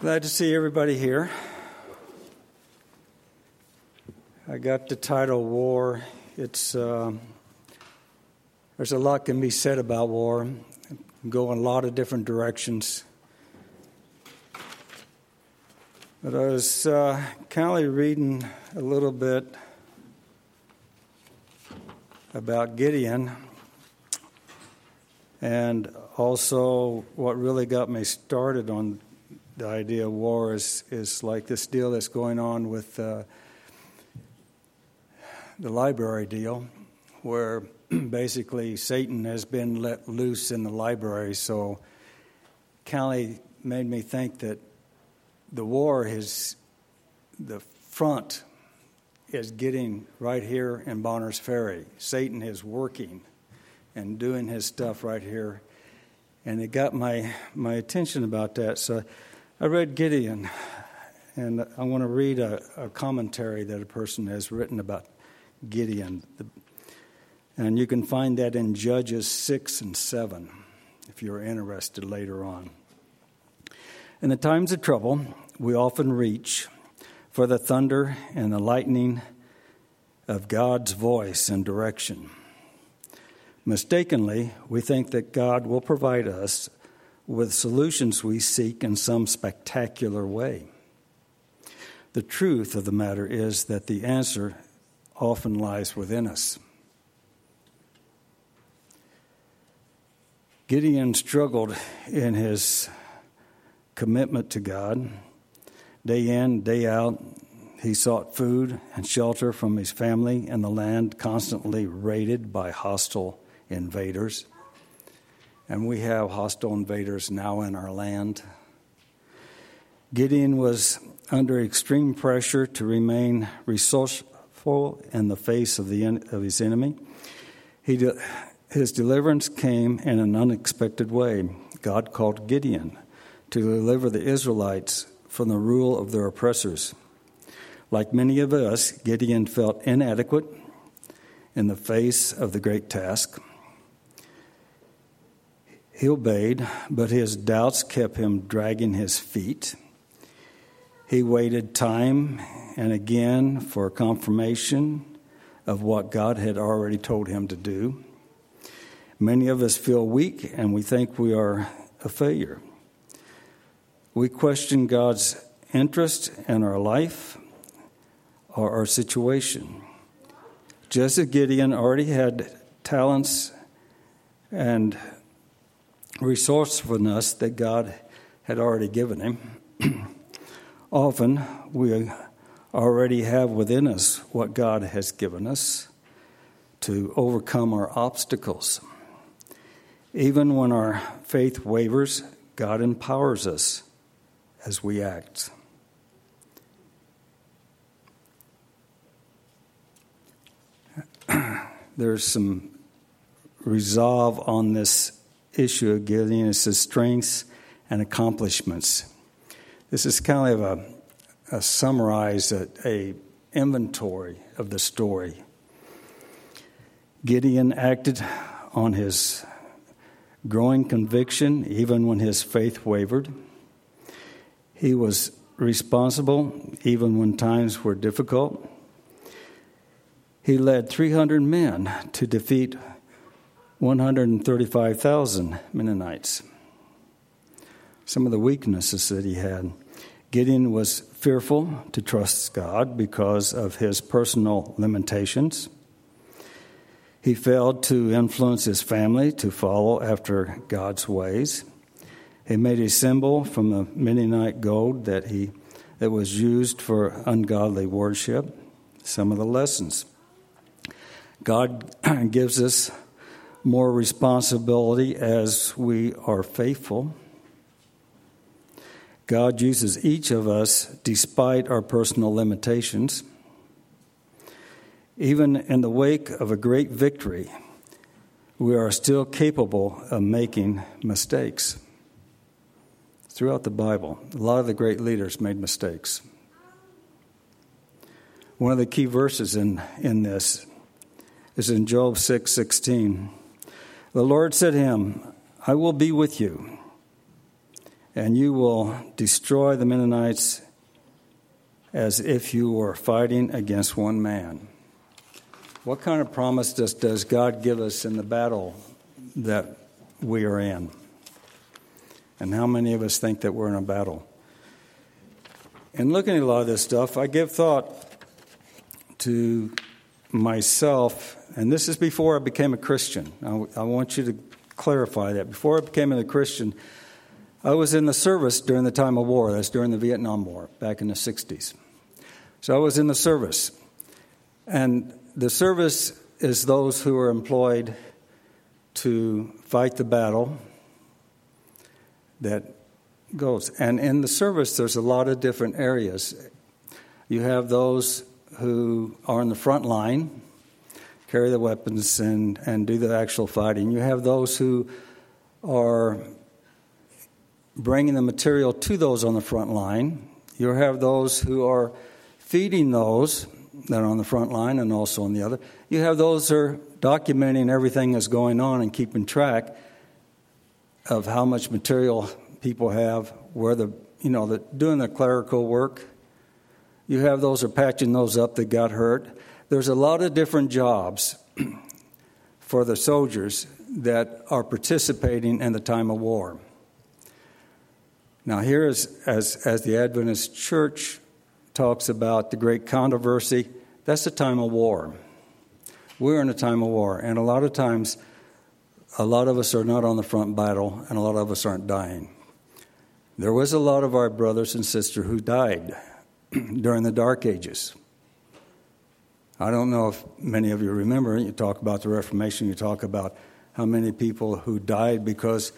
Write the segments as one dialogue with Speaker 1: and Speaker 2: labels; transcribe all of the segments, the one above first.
Speaker 1: Glad to see everybody here. I got the title War. It's uh, there's a lot can be said about war. Go in a lot of different directions. But I was uh, kind of reading a little bit about Gideon, and also what really got me started on the idea of war is, is like this deal that's going on with uh, the library deal, where basically Satan has been let loose in the library. So, Callie made me think that the war is the front is getting right here in Bonners Ferry. Satan is working and doing his stuff right here. And it got my, my attention about that. So I read Gideon, and I want to read a, a commentary that a person has written about Gideon. And you can find that in Judges 6 and 7 if you're interested later on. In the times of trouble, we often reach for the thunder and the lightning of God's voice and direction. Mistakenly, we think that God will provide us with solutions we seek in some spectacular way. The truth of the matter is that the answer often lies within us. Gideon struggled in his commitment to God. Day in, day out, he sought food and shelter from his family and the land constantly raided by hostile invaders and we have hostile invaders now in our land. Gideon was under extreme pressure to remain resourceful in the face of, the, of his enemy. He de, his deliverance came in an unexpected way. God called Gideon to deliver the Israelites from the rule of their oppressors. Like many of us, Gideon felt inadequate in the face of the great task. He obeyed, but his doubts kept him dragging his feet. He waited time and again for confirmation of what God had already told him to do. Many of us feel weak and we think we are a failure. We question God's interest in our life or our situation. Just as Gideon already had talents and resourcefulness that God had already given him. Often we already have within us what God has given us to overcome our obstacles. Even when our faith wavers, God empowers us as we act. There's some resolve on this issue of Gideon is his strengths and accomplishments. This is kind of a, a summarize, a, a inventory of the story. Gideon acted on his growing conviction even when his faith wavered. He was responsible even when times were difficult. He led 300 men to defeat 135,000 Midianites. Some of the weaknesses that he had. Gideon was fearful to trust God because of his personal limitations. He failed to influence his family to follow after God's ways. He made a symbol from the Midianite gold that he that was used for ungodly worship. Some of the lessons. God gives us more responsibility as we are faithful. God uses each of us despite our personal limitations. Even in the wake of a great victory, we are still capable of making mistakes. Throughout the Bible, a lot of the great leaders made mistakes. One of the key verses in, in this is in Job 6 16. The Lord said to him, I will be with you, and you will destroy the Midianites as if you were fighting against one man. What kind of promise does, does God give us in the battle that we are in? And how many of us think that we're in a battle? In looking at a lot of this stuff, I give thought to myself, and this is before I became a Christian. I, I want you to clarify that. Before I became a Christian, I was in the service during the time of war. That's during the Vietnam War, back in the 60s. So I was in the service. And the service is those who are employed to fight the battle that goes. And in the service, there's a lot of different areas. You have those who are in the front line, carry the weapons, and, and do the actual fighting. You have those who are bringing the material to those on the front line. You have those who are feeding those that are on the front line and also on the other. You have those who are documenting everything that's going on and keeping track of how much material people have, where the you know the, doing the clerical work. You have those are patching those up that got hurt. There's a lot of different jobs for the soldiers that are participating in the time of war. Now, here is, as, as the Adventist Church talks about the great controversy, that's a time of war. We're in a time of war, and a lot of times, a lot of us are not on the front battle, and a lot of us aren't dying. There was a lot of our brothers and sisters who died during the Dark Ages. I don't know if many of you remember, you talk about the Reformation, you talk about how many people who died because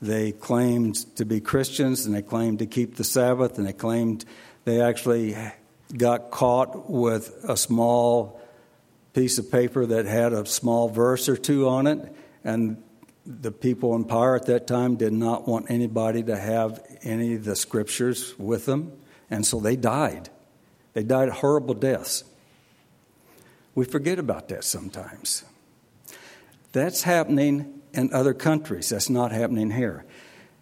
Speaker 1: they claimed to be Christians and they claimed to keep the Sabbath and they claimed they actually got caught with a small piece of paper that had a small verse or two on it. And the people in power at that time did not want anybody to have any of the scriptures with them. And so they died. They died horrible deaths. We forget about that sometimes. That's happening in other countries. That's not happening here.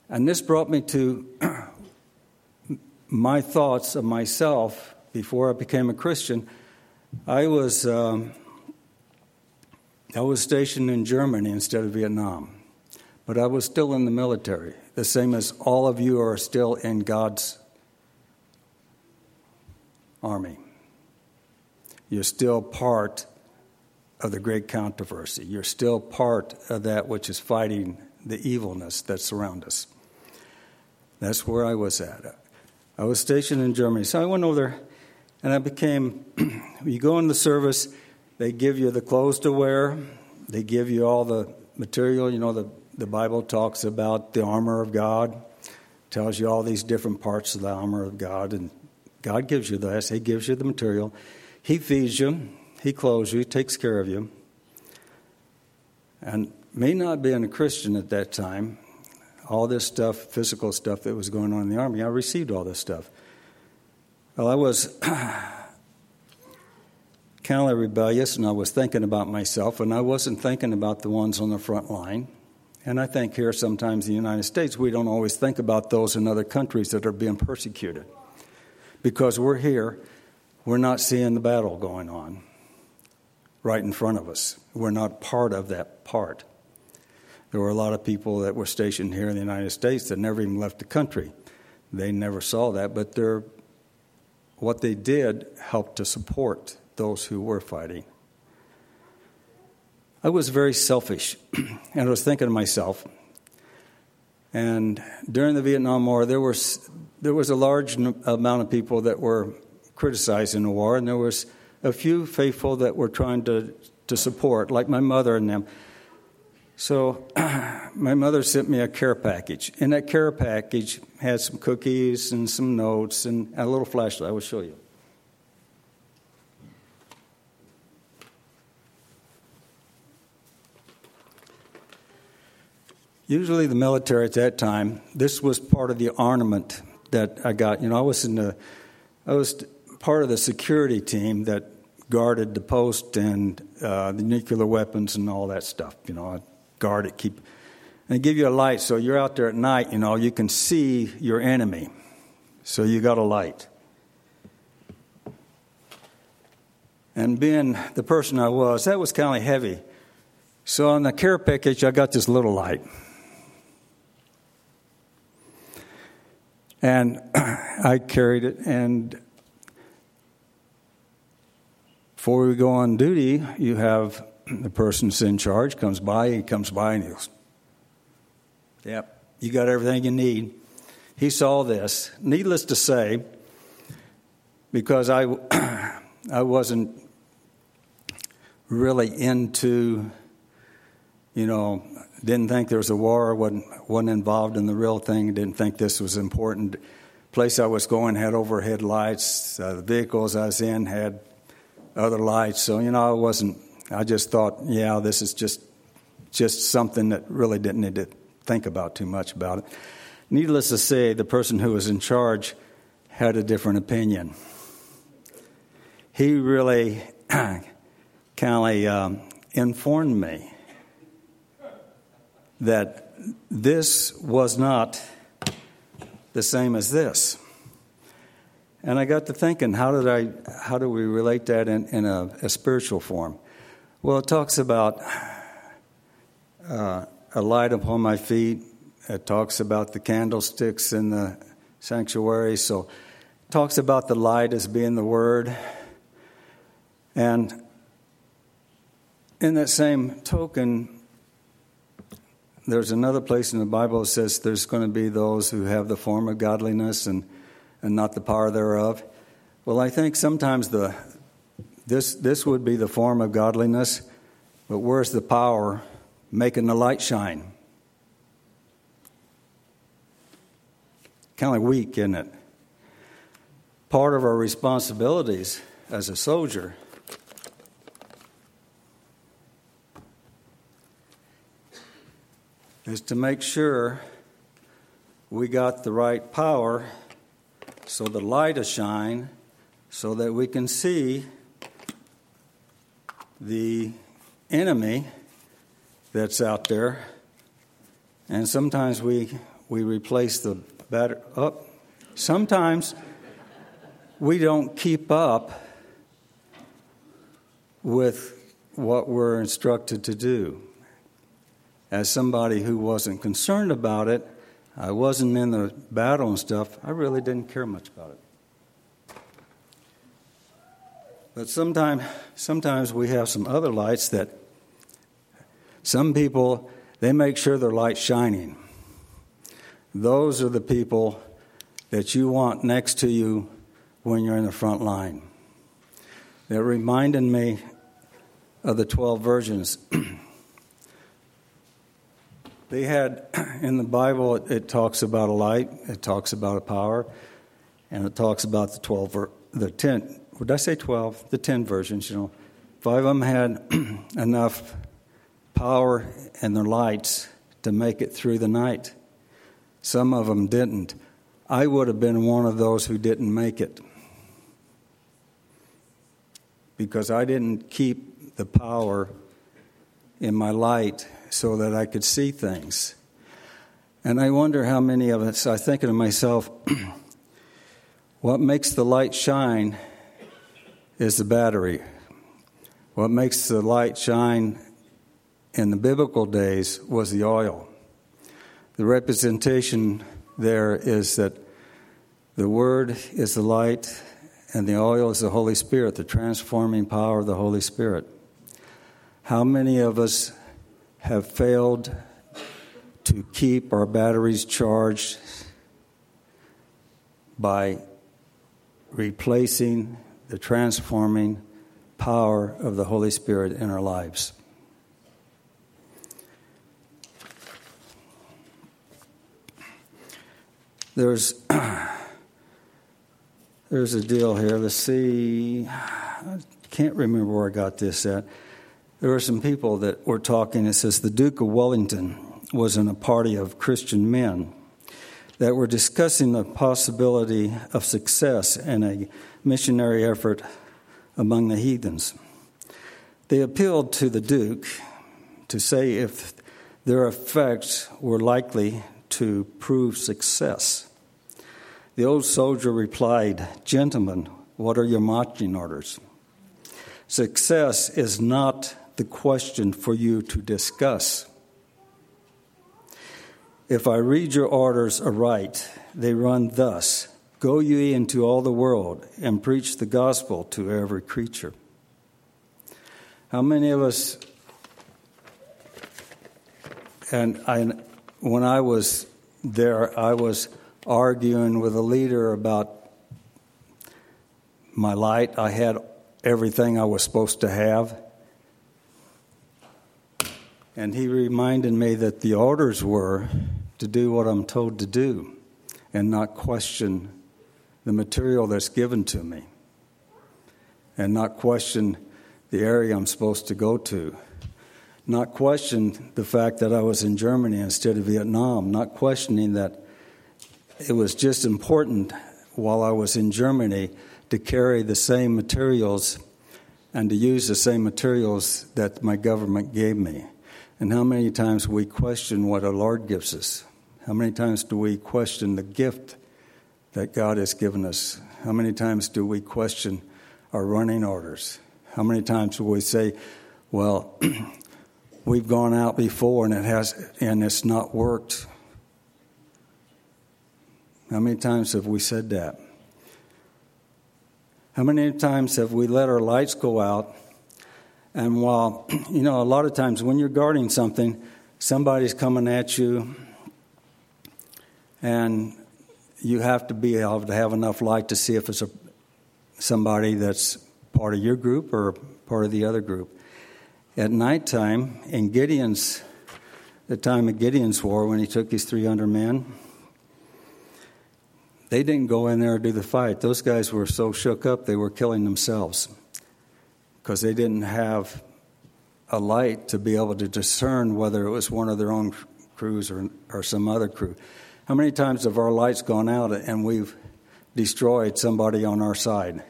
Speaker 1: And this brought me to my thoughts of myself before I became a Christian. I was um, I was stationed in Germany instead of Vietnam, but I was still in the military, the same as all of you are still in God's army. You're still part of the great controversy. You're still part of that which is fighting the evilness that surrounds us. That's where I was at. I was stationed in Germany. So I went over there and I became, you go in the service, they give you the clothes to wear, they give you all the material. You know, the, the Bible talks about the armor of God, tells you all these different parts of the armor of God, and God gives you this, He gives you the material. He feeds you, he clothes you, He takes care of you. And me not being a Christian at that time, all this stuff, physical stuff that was going on in the army, I received all this stuff. Well, I was kind of rebellious and I was thinking about myself, and I wasn't thinking about the ones on the front line. And I think here sometimes in the United States, we don't always think about those in other countries that are being persecuted. Because we're here, we're not seeing the battle going on right in front of us. We're not part of that part. There were a lot of people that were stationed here in the United States that never even left the country. They never saw that, but what they did helped to support those who were fighting. I was very selfish, and I was thinking to myself, and during the Vietnam War, there was, there was a large amount of people that were criticizing the war, and there was a few faithful that were trying to, to support, like my mother and them. So my mother sent me a care package. And that care package had some cookies and some notes and a little flashlight. I will show you. Usually, the military at that time, this was part of the ornament that I got. You know, I was in the, I was part of the security team that guarded the post and uh, the nuclear weapons and all that stuff. You know, I guard it, keep. And give you a light so you're out there at night, you know, you can see your enemy. So you got a light. And being the person I was, that was kind of heavy. So on the care package, I got this little light. And I carried it, and before we go on duty, you have the person that's in charge comes by, he comes by and he goes, Yep, you got everything you need. He saw this. Needless to say, because I, I wasn't really into, you know, didn't think there was a war, wasn't, wasn't involved in the real thing, didn't think this was important. Place I was going had overhead lights. Uh, the vehicles I was in had other lights. So, you know, I wasn't, I just thought, yeah, this is just, just something that really didn't need to think about too much about it. Needless to say, the person who was in charge had a different opinion. He really kind of um, informed me that this was not the same as this. And I got to thinking, how did I, how do we relate that in, in a, a spiritual form? Well, it talks about uh, a light upon my feet. It talks about the candlesticks in the sanctuary. So, it talks about the light as being the word. And in that same token, there's another place in the Bible that says there's going to be those who have the form of godliness and, and not the power thereof. Well, I think sometimes the this this would be the form of godliness, but where's the power making the light shine? Kind of weak, isn't it? Part of our responsibilities as a soldier is to make sure we got the right power so the light will shine so that we can see the enemy that's out there. And sometimes we, we replace the battery up. Oh, sometimes we don't keep up with what we're instructed to do as somebody who wasn't concerned about it, I wasn't in the battle and stuff, I really didn't care much about it. But sometimes, sometimes we have some other lights that some people, they make sure their light's shining. Those are the people that you want next to you when you're in the front line. That reminded me of the 12 virgins. They had, in the Bible, it, it, talks about a light, it talks about a power, and it talks about the 12, ver- the 10, would I say 12? The 10 versions, you know. Five of them had enough power and their lights to make it through the night. Some of them didn't. I would have been one of those who didn't make it because I didn't keep the power in my light so that I could see things. And I wonder how many of us, I think to myself, what makes the light shine is the battery. What makes the light shine in the biblical days was the oil. The representation there is that the Word is the light and the oil is the Holy Spirit, the transforming power of the Holy Spirit. How many of us have failed to keep our batteries charged by replacing the transforming power of the Holy Spirit in our lives. There's there's a deal here. Let's see. I can't remember where I got this at there were some people that were talking. It says the Duke of Wellington was in a party of Christian men that were discussing the possibility of success in a missionary effort among the heathens. They appealed to the Duke to say if their effects were likely to prove success. The old soldier replied, Gentlemen, what are your marching orders? Success is not the question for you to discuss. If I read your orders aright, they run thus Go ye into all the world and preach the gospel to every creature. How many of us, and I, when I was there, I was arguing with a leader about my light. I had everything I was supposed to have. And he reminded me that the orders were to do what I'm told to do and not question the material that's given to me and not question the area I'm supposed to go to. Not question the fact that I was in Germany instead of Vietnam, not questioning that it was just important while I was in Germany to carry the same materials and to use the same materials that my government gave me. And how many times we question what our Lord gives us? How many times do we question the gift that God has given us? How many times do we question our running orders? How many times do we say, well, we've gone out before and it has and it's not worked? How many times have we said that? How many times have we let our lights go out? And while, you know, a lot of times when you're guarding something, somebody's coming at you, and you have to be able to have enough light to see if it's a, somebody that's part of your group or part of the other group. At nighttime, in Gideon's, the time of Gideon's war, when he took his 300 men, they didn't go in there and do the fight. Those guys were so shook up they were killing themselves because they didn't have a light to be able to discern whether it was one of their own crews or, or some other crew. How many times have our lights gone out and we've destroyed somebody on our side?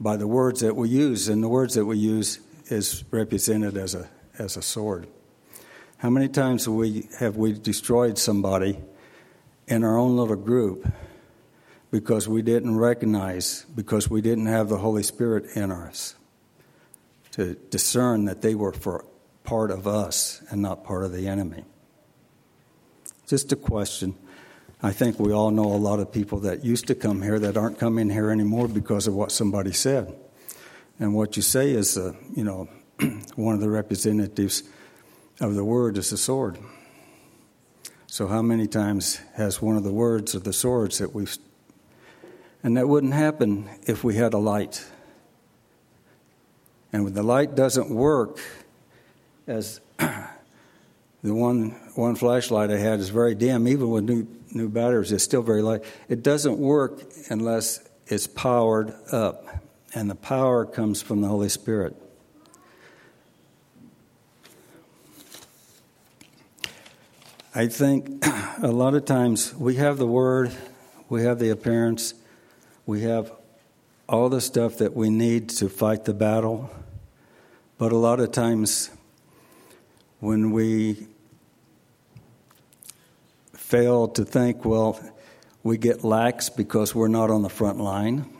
Speaker 1: By the words that we use, and the words that we use is represented as a, as a sword. How many times have we, have we destroyed somebody in our own little group because we didn't recognize, because we didn't have the Holy Spirit in us to discern that they were for part of us and not part of the enemy. Just a question. I think we all know a lot of people that used to come here that aren't coming here anymore because of what somebody said. And what you say is, uh, you know, one of the representatives of the word is the sword. So, how many times has one of the words of the swords that we've. And that wouldn't happen if we had a light. And when the light doesn't work, as the one, one flashlight I had is very dim, even with new, new batteries, it's still very light. It doesn't work unless it's powered up. And the power comes from the Holy Spirit. I think a lot of times we have the word, we have the appearance, we have all the stuff that we need to fight the battle. But a lot of times when we fail to think, well, we get lax because we're not on the front line.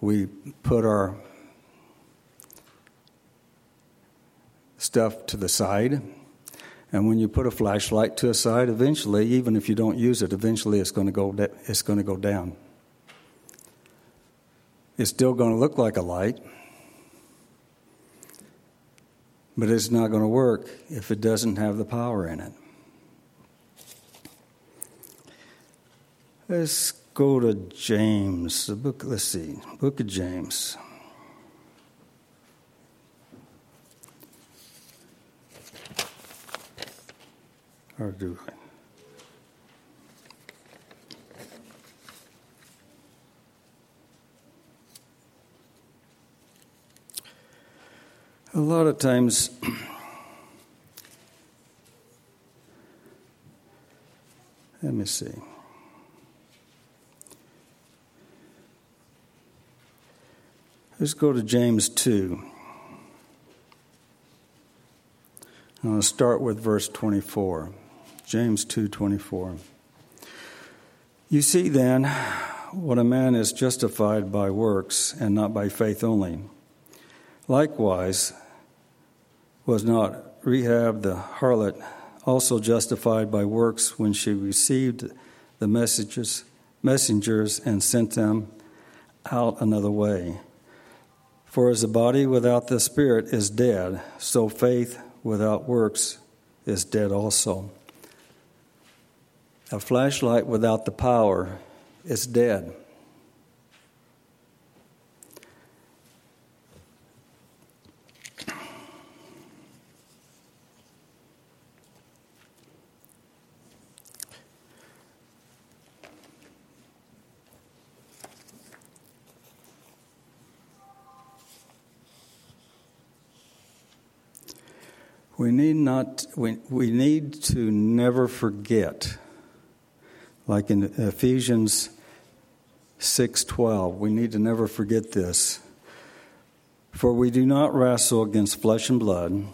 Speaker 1: We put our stuff to the side. And when you put a flashlight to a side, eventually, even if you don't use it, eventually it's going to go, it's going to go down. It's still going to look like a light, but it's not going to work if it doesn't have the power in it. Let's go to James, the book, let's see, book of James. Or do? A lot of times, let me see. Let's go to James 2. I'm going to start with verse 24. James 2:24. You see then what a man is justified by works and not by faith only. Likewise was not Rahab the harlot also justified by works when she received the messages messengers and sent them out another way. For as the body without the spirit is dead, so faith without works is dead also. A flashlight without the power is dead. We need not we, we need to never forget like in Ephesians 6:12 we need to never forget this for we do not wrestle against flesh and blood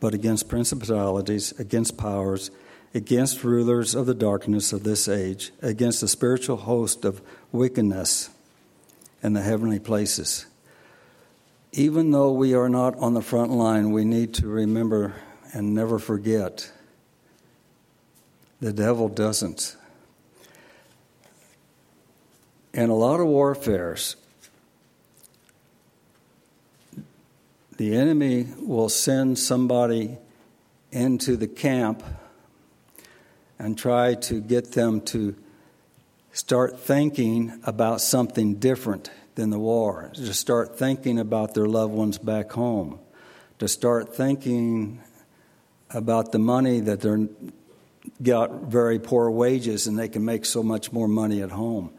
Speaker 1: but against principalities against powers against rulers of the darkness of this age against the spiritual host of wickedness in the heavenly places even though we are not on the front line we need to remember and never forget. The devil doesn't. In a lot of warfares, the enemy will send somebody into the camp and try to get them to start thinking about something different than the war, to start thinking about their loved ones back home, to start thinking about the money that they're got very poor wages and they can make so much more money at home.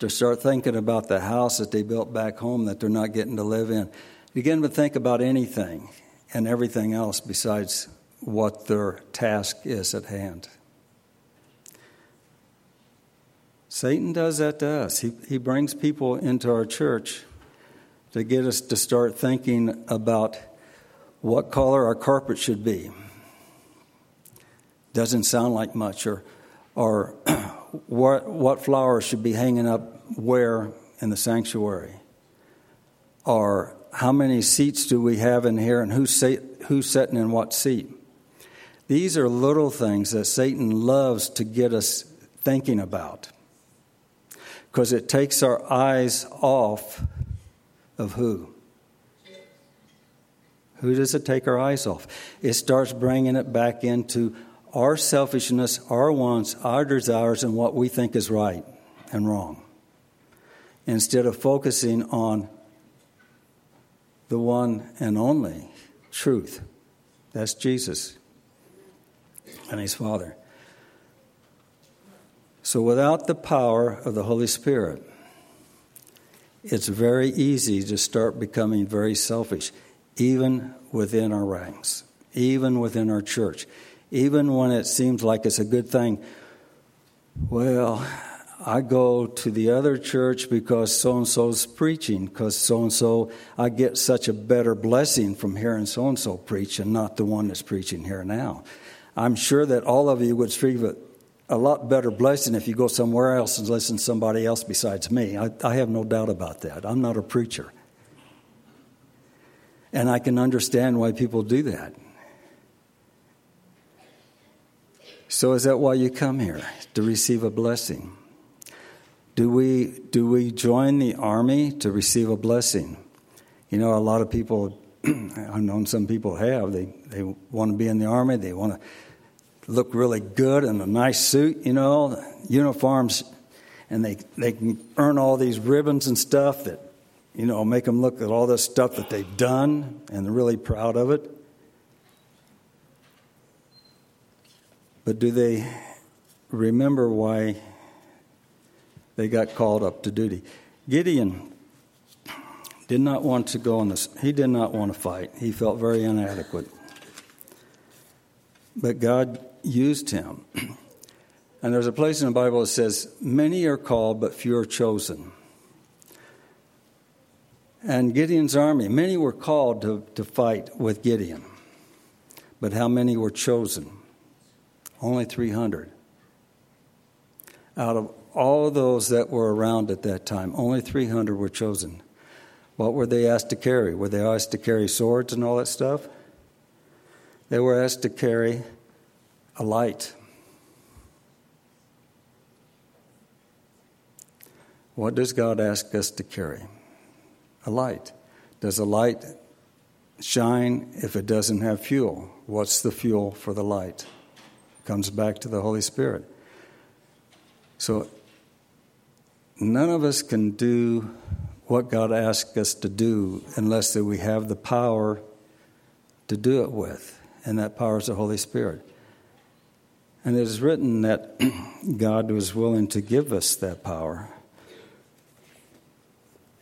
Speaker 1: To start thinking about the house that they built back home that they're not getting to live in. Begin to think about anything and everything else besides what their task is at hand. Satan does that to us. He, he brings people into our church to get us to start thinking about what color our carpet should be doesn't sound like much, or, or what, what flowers should be hanging up where in the sanctuary, or how many seats do we have in here and who's, who's sitting in what seat. These are little things that Satan loves to get us thinking about because it takes our eyes off of who? Who does it take our eyes off? It starts bringing it back into our selfishness, our wants, our desires, and what we think is right and wrong, instead of focusing on the one and only truth. That's Jesus and his Father. So, without the power of the Holy Spirit, it's very easy to start becoming very selfish, even within our ranks, even within our church even when it seems like it's a good thing. Well, I go to the other church because so and so's preaching, because so and so, I get such a better blessing from hearing so and so preach and not the one that's preaching here now. I'm sure that all of you would receive a, lot better blessing if you go somewhere else and listen to somebody else besides me. I, I have no doubt about that. I'm not a preacher. And I can understand why people do that. So, is that why you come here? To receive a blessing? Do we, do we join the army to receive a blessing? You know, a lot of people, I've known some people have, they, they want to be in the army, they want to look really good in a nice suit, you know, uniforms, and they, they can earn all these ribbons and stuff that, you know, make them look at all this stuff that they've done, and they're really proud of it. But do they remember why they got called up to duty? Gideon did not want to go on this, he did not want to fight. He felt very inadequate. But God used him. And there's a place in the Bible that says, Many are called, but few are chosen. And Gideon's army, many were called to, to fight with Gideon. But how many were chosen? Only 300. Out of all those that were around at that time, only 300 were chosen. What were they asked to carry? Were they asked to carry swords and all that stuff? They were asked to carry a light. What does God ask us to carry? A light. Does a light shine if it doesn't have fuel? What's the fuel for the light? Comes back to the Holy Spirit. So none of us can do what God asks us to do unless that we have the power to do it with, and that power is the Holy Spirit. And it is written that God was willing to give us that power.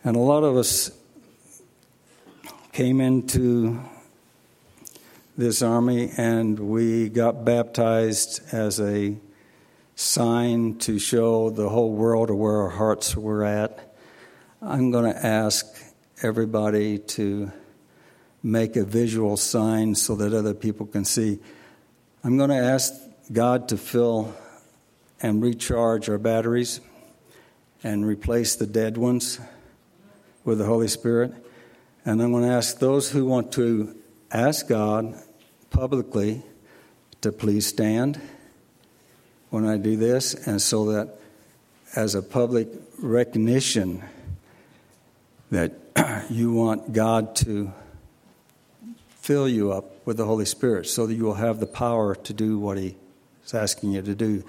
Speaker 1: And a lot of us came into this army and we got baptized as a sign to show the whole world where our hearts were at. I'm going to ask everybody to make a visual sign so that other people can see. I'm going to ask God to fill and recharge our batteries and replace the dead ones with the Holy Spirit. And I'm going to ask those who want to ask God publicly to please stand when I do this, and so that as a public recognition that you want God to fill you up with the Holy Spirit so that you will have the power to do what He is asking you to do.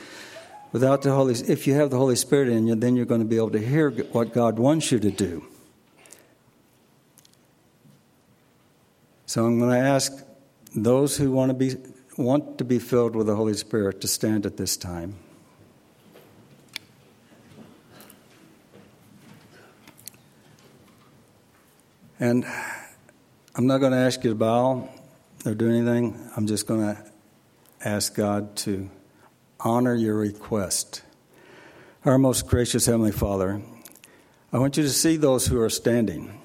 Speaker 1: Without the Holy if you have the Holy Spirit in you, then you're going to be able to hear what God wants you to do. So I'm going to ask those who want to be want to be filled with the Holy Spirit to stand at this time. And I'm not going to ask you to bow or do anything. I'm just going to ask God to honor your request. Our most gracious Heavenly Father, I want you to see those who are standing.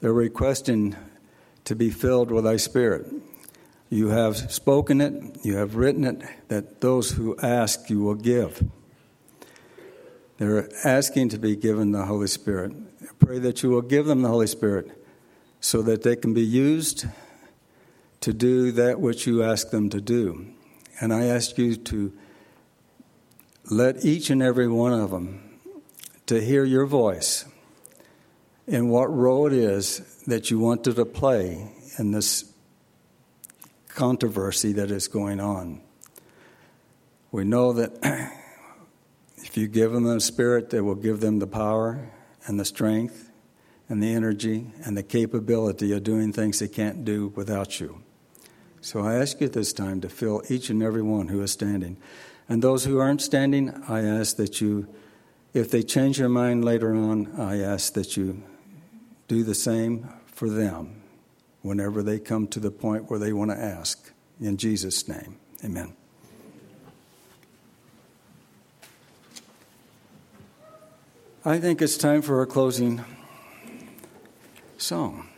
Speaker 1: They're requesting to be filled with thy Spirit. You have spoken it, you have written it, that those who ask you will give. They're asking to be given the Holy Spirit. I pray that you will give them the Holy Spirit so that they can be used to do that which you ask them to do. And I ask you to let each and every one of them to hear your voice in what role it is that you wanted to play in this controversy that is going on. We know that if you give them the Spirit, that will give them the power and the strength and the energy and the capability of doing things they can't do without you. So I ask you this time to fill each and every one who is standing. And those who aren't standing, I ask that you, if they change their mind later on, I ask that you do the same for them whenever they come to the point where they want to ask. In Jesus' name, amen. I think it's time for a closing song.